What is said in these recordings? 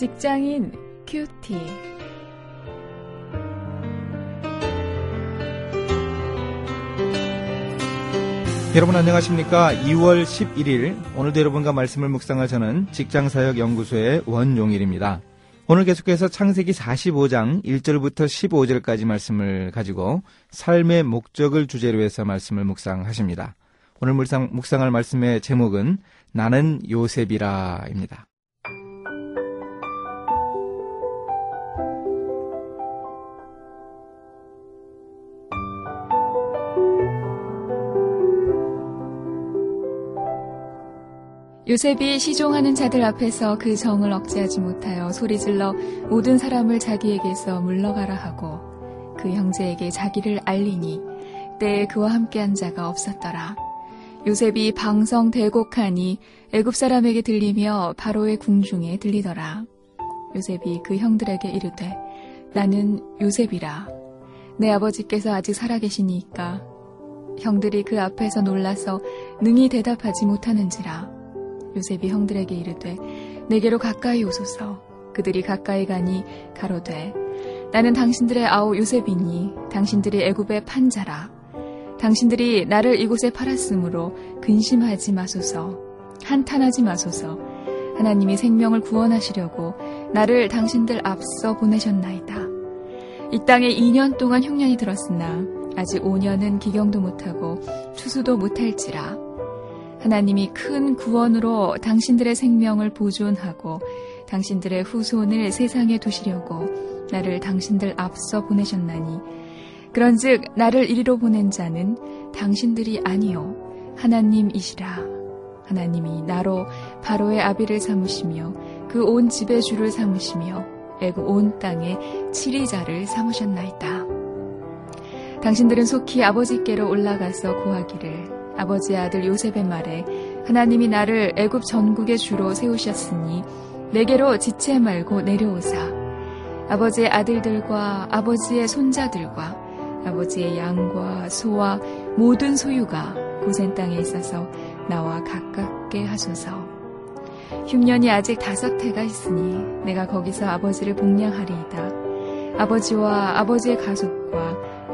직장인 큐티. 여러분 안녕하십니까? 2월 11일 오늘도 여러분과 말씀을 묵상할 저는 직장사역연구소의 원용일입니다. 오늘 계속해서 창세기 45장 1절부터 15절까지 말씀을 가지고 삶의 목적을 주제로 해서 말씀을 묵상하십니다. 오늘 묵상, 묵상할 말씀의 제목은 나는 요셉이라입니다. 요셉이 시종하는 자들 앞에서 그 정을 억제하지 못하여 소리질러 모든 사람을 자기에게서 물러가라 하고 그 형제에게 자기를 알리니 때에 그와 함께한 자가 없었더라. 요셉이 방성 대곡하니 애굽 사람에게 들리며 바로의 궁중에 들리더라. 요셉이 그 형들에게 이르되 나는 요셉이라. 내 아버지께서 아직 살아계시니까 형들이 그 앞에서 놀라서 능히 대답하지 못하는지라. 요셉이 형들에게 이르되 내게로 가까이 오소서. 그들이 가까이 가니 가로되. 나는 당신들의 아우 요셉이니 당신들이 애굽의 판자라. 당신들이 나를 이곳에 팔았으므로 근심하지 마소서. 한탄하지 마소서. 하나님이 생명을 구원하시려고 나를 당신들 앞서 보내셨나이다. 이 땅에 2년 동안 흉년이 들었으나 아직 5년은 기경도 못하고 추수도 못할지라 하나님이 큰 구원으로 당신들의 생명을 보존하고 당신들의 후손을 세상에 두시려고 나를 당신들 앞서 보내셨나니 그런즉 나를 이리로 보낸 자는 당신들이 아니요 하나님이시라. 하나님이 나로 바로의 아비를 삼으시며 그 온 집의 주를 삼으시며 애굽 온 땅에 치리자를 삼으셨나이다. 당신들은 속히 아버지께로 올라가서 고하기를 아버지의 아들 요셉의 말에 하나님이 나를 애굽 전국의 주로 세우셨으니 내게로 지체 말고 내려오사 아버지의 아들들과 아버지의 손자들과 아버지의 양과 소와 모든 소유가 고센 땅에 있어서 나와 가깝게 하소서. 흉년이 아직 다섯 해가 있으니 내가 거기서 아버지를 복냥하리이다. 아버지와 아버지의 가족과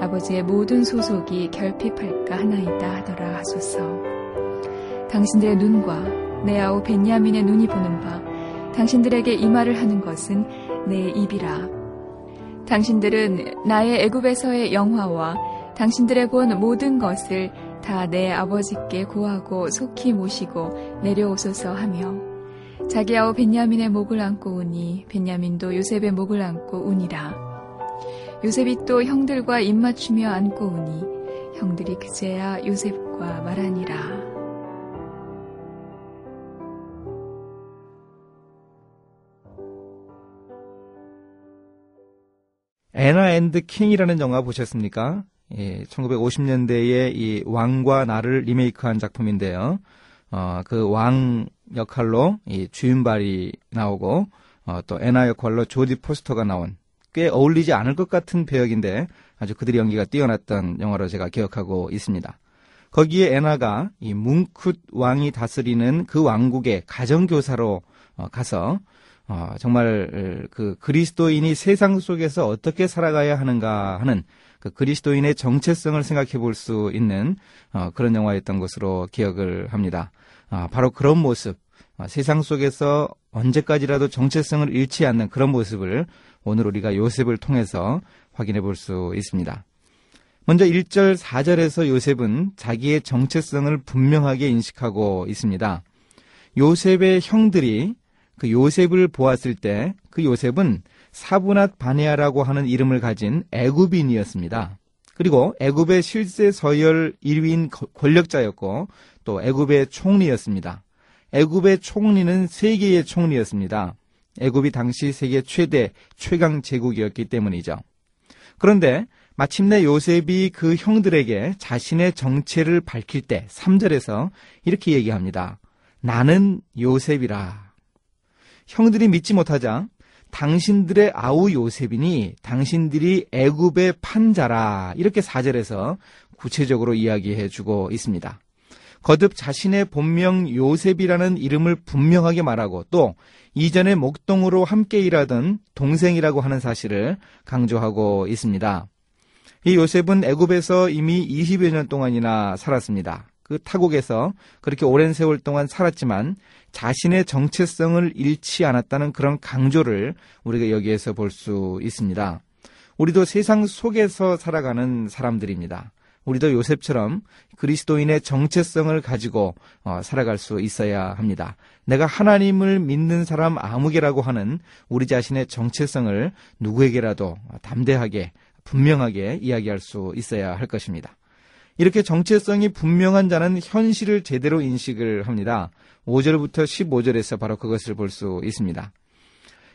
아버지의 모든 소속이 결핍할까 하나이다 하더라 하소서. 당신들의 눈과 내 아우 벤야민의 눈이 보는 바 당신들에게 이 말을 하는 것은 내 입이라. 당신들은 나의 애굽에서의 영화와 당신들의 본 모든 것을 다 내 아버지께 고하고 속히 모시고 내려오소서 하며 자기 아우 벤야민의 목을 안고 우니 벤야민도 요셉의 목을 안고 우니라. 요셉이 또 형들과 입맞추며 안고 오니 형들이 그제야 요셉과 말하니라. Anna and the King이라는 영화 보셨습니까? 예, 1950년대에 이 왕과 나를 리메이크한 작품인데요. 어, 그 왕 역할로 이 주윤발이 나오고 어, 또 애나 역할로 조디 포스터가 나온 꽤 어울리지 않을 것 같은 배역인데 아주 그들의 연기가 뛰어났던 영화로 제가 기억하고 있습니다. 거기에 애나가 이 몽쿳 왕이 다스리는 그 왕국의 가정교사로 어, 가서 어, 정말 그 그리스도인이 세상 속에서 어떻게 살아가야 하는가 하는 그 그리스도인의 정체성을 생각해 볼 수 있는 어, 그런 영화였던 것으로 기억을 합니다. 아, 바로 그런 모습, 세상 속에서 언제까지라도 정체성을 잃지 않는 그런 모습을 오늘 우리가 요셉을 통해서 확인해 볼 수 있습니다. 먼저 1절 4절에서 요셉은 자기의 정체성을 분명하게 인식하고 있습니다. 요셉의 형들이 그 요셉을 보았을 때 그 요셉은 사브낫 바네아라고 하는 이름을 가진 애굽인이었습니다. 그리고 애굽의 실세 서열 1위인 권력자였고 또 애굽의 총리였습니다. 애굽의 총리는 세계의 총리였습니다. 애굽이 당시 세계 최대 최강 제국이었기 때문이죠. 그런데 마침내 요셉이 그 형들에게 자신의 정체를 밝힐 때 3절에서 이렇게 얘기합니다. 나는 요셉이라. 형들이 믿지 못하자 당신들의 아우 요셉이니 당신들이 애굽의 판자라 이렇게 4절에서 구체적으로 이야기해 주고 있습니다. 거듭 자신의 본명 요셉이라는 이름을 분명하게 말하고 또 이전에 목동으로 함께 일하던 동생이라고 하는 사실을 강조하고 있습니다. 이 요셉은 애굽에서 이미 20여 년 동안이나 살았습니다. 그 타국에서 그렇게 오랜 세월 동안 살았지만 자신의 정체성을 잃지 않았다는 그런 강조를 우리가 여기에서 볼 수 있습니다. 우리도 세상 속에서 살아가는 사람들입니다. 우리도 요셉처럼 그리스도인의 정체성을 가지고 어, 살아갈 수 있어야 합니다. 내가 하나님을 믿는 사람 아무개라고 하는 우리 자신의 정체성을 누구에게라도 담대하게 분명하게 이야기할 수 있어야 할 것입니다. 이렇게 정체성이 분명한 자는 현실을 제대로 인식을 합니다. 5절부터 15절에서 바로 그것을 볼 수 있습니다.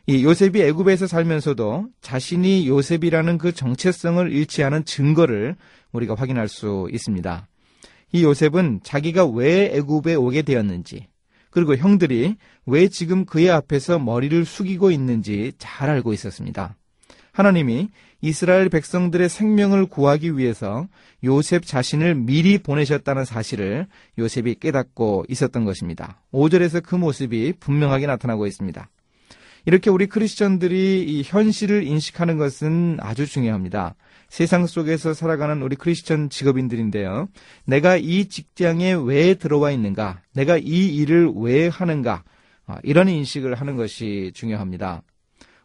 이 요셉이 애굽에서 살면서도 자신이 요셉이라는 그 정체성을 잃지 않은 증거를 우리가 확인할 수 있습니다. 이 요셉은 자기가 왜 애굽에 오게 되었는지 그리고 형들이 왜 지금 그의 앞에서 머리를 숙이고 있는지 잘 알고 있었습니다. 하나님이 이스라엘 백성들의 생명을 구하기 위해서 요셉 자신을 미리 보내셨다는 사실을 요셉이 깨닫고 있었던 것입니다. 5절에서 그 모습이 분명하게 나타나고 있습니다. 이렇게 우리 크리스천들이 이 현실을 인식하는 것은 아주 중요합니다. 세상 속에서 살아가는 우리 크리스천 직업인들인데요. 내가 이 직장에 왜 들어와 있는가? 내가 이 일을 왜 하는가? 아, 이런 인식을 하는 것이 중요합니다.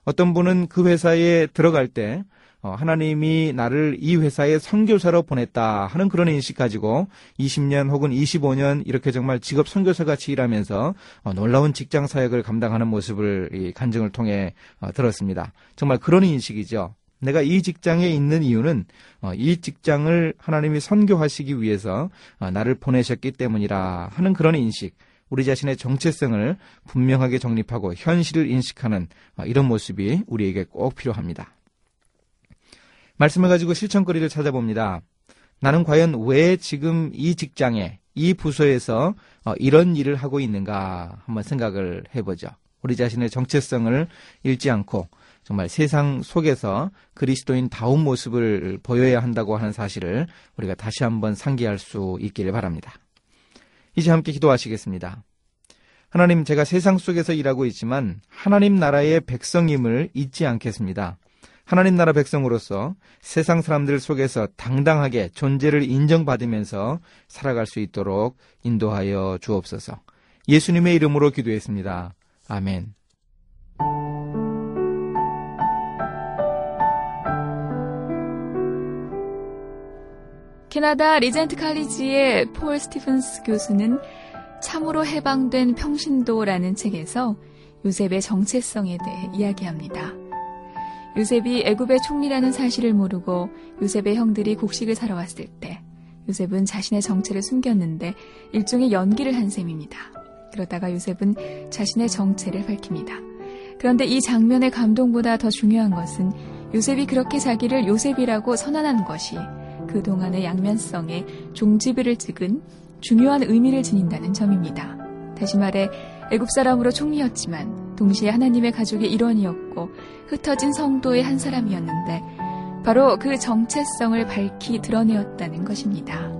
어떤 분은 그 회사에 들어갈 때 어, 하나님이 나를 이 회사에 선교사로 보냈다 하는 그런 인식 가지고 20년 혹은 25년 이렇게 정말 직업 선교사 같이 일하면서 어, 놀라운 직장 사역을 감당하는 모습을 간증을 통해 어, 들었습니다. 정말 그런 인식이죠. 내가 이 직장에 있는 이유는 이 직장을 하나님이 선교하시기 위해서 나를 보내셨기 때문이라 하는 그런 인식. 우리 자신의 정체성을 분명하게 정립하고 현실을 인식하는 이런 모습이 우리에게 꼭 필요합니다. 말씀을 가지고 실천거리를 찾아봅니다. 나는 과연 왜 지금 이 직장에, 이 부서에서 어, 이런 일을 하고 있는가 한번 생각을 해보죠. 우리 자신의 정체성을 잃지 않고 정말 세상 속에서 그리스도인 다운 모습을 보여야 한다고 하는 사실을 우리가 다시 한번 상기할 수 있기를 바랍니다. 이제 함께 기도하시겠습니다. 하나님, 제가 세상 속에서 일하고 있지만 하나님 나라의 백성임을 잊지 않겠습니다. 하나님 나라 백성으로서 세상 사람들 속에서 당당하게 존재를 인정받으면서 살아갈 수 있도록 인도하여 주옵소서. 예수님의 이름으로 기도했습니다. 아멘. 캐나다 리젠트 칼리지의 폴 스티븐스 교수는 참으로 해방된 평신도라는 책에서 요셉의 정체성에 대해 이야기합니다. 요셉이 애굽의 총리라는 사실을 모르고 요셉의 형들이 곡식을 사러 왔을 때 요셉은 자신의 정체를 숨겼는데 일종의 연기를 한 셈입니다. 그러다가 요셉은 자신의 정체를 밝힙니다. 그런데 이 장면의 감동보다 더 중요한 것은 요셉이 그렇게 자기를 요셉이라고 선언한 것이 그동안의 양면성에 종지부를 찍은 중요한 의미를 지닌다는 점입니다. 다시 말해 애굽 사람으로 총리였지만 동시에 하나님의 가족의 일원이었고 흩어진 성도의 한 사람이었는데 바로 그 정체성을 밝히 드러내었다는 것입니다.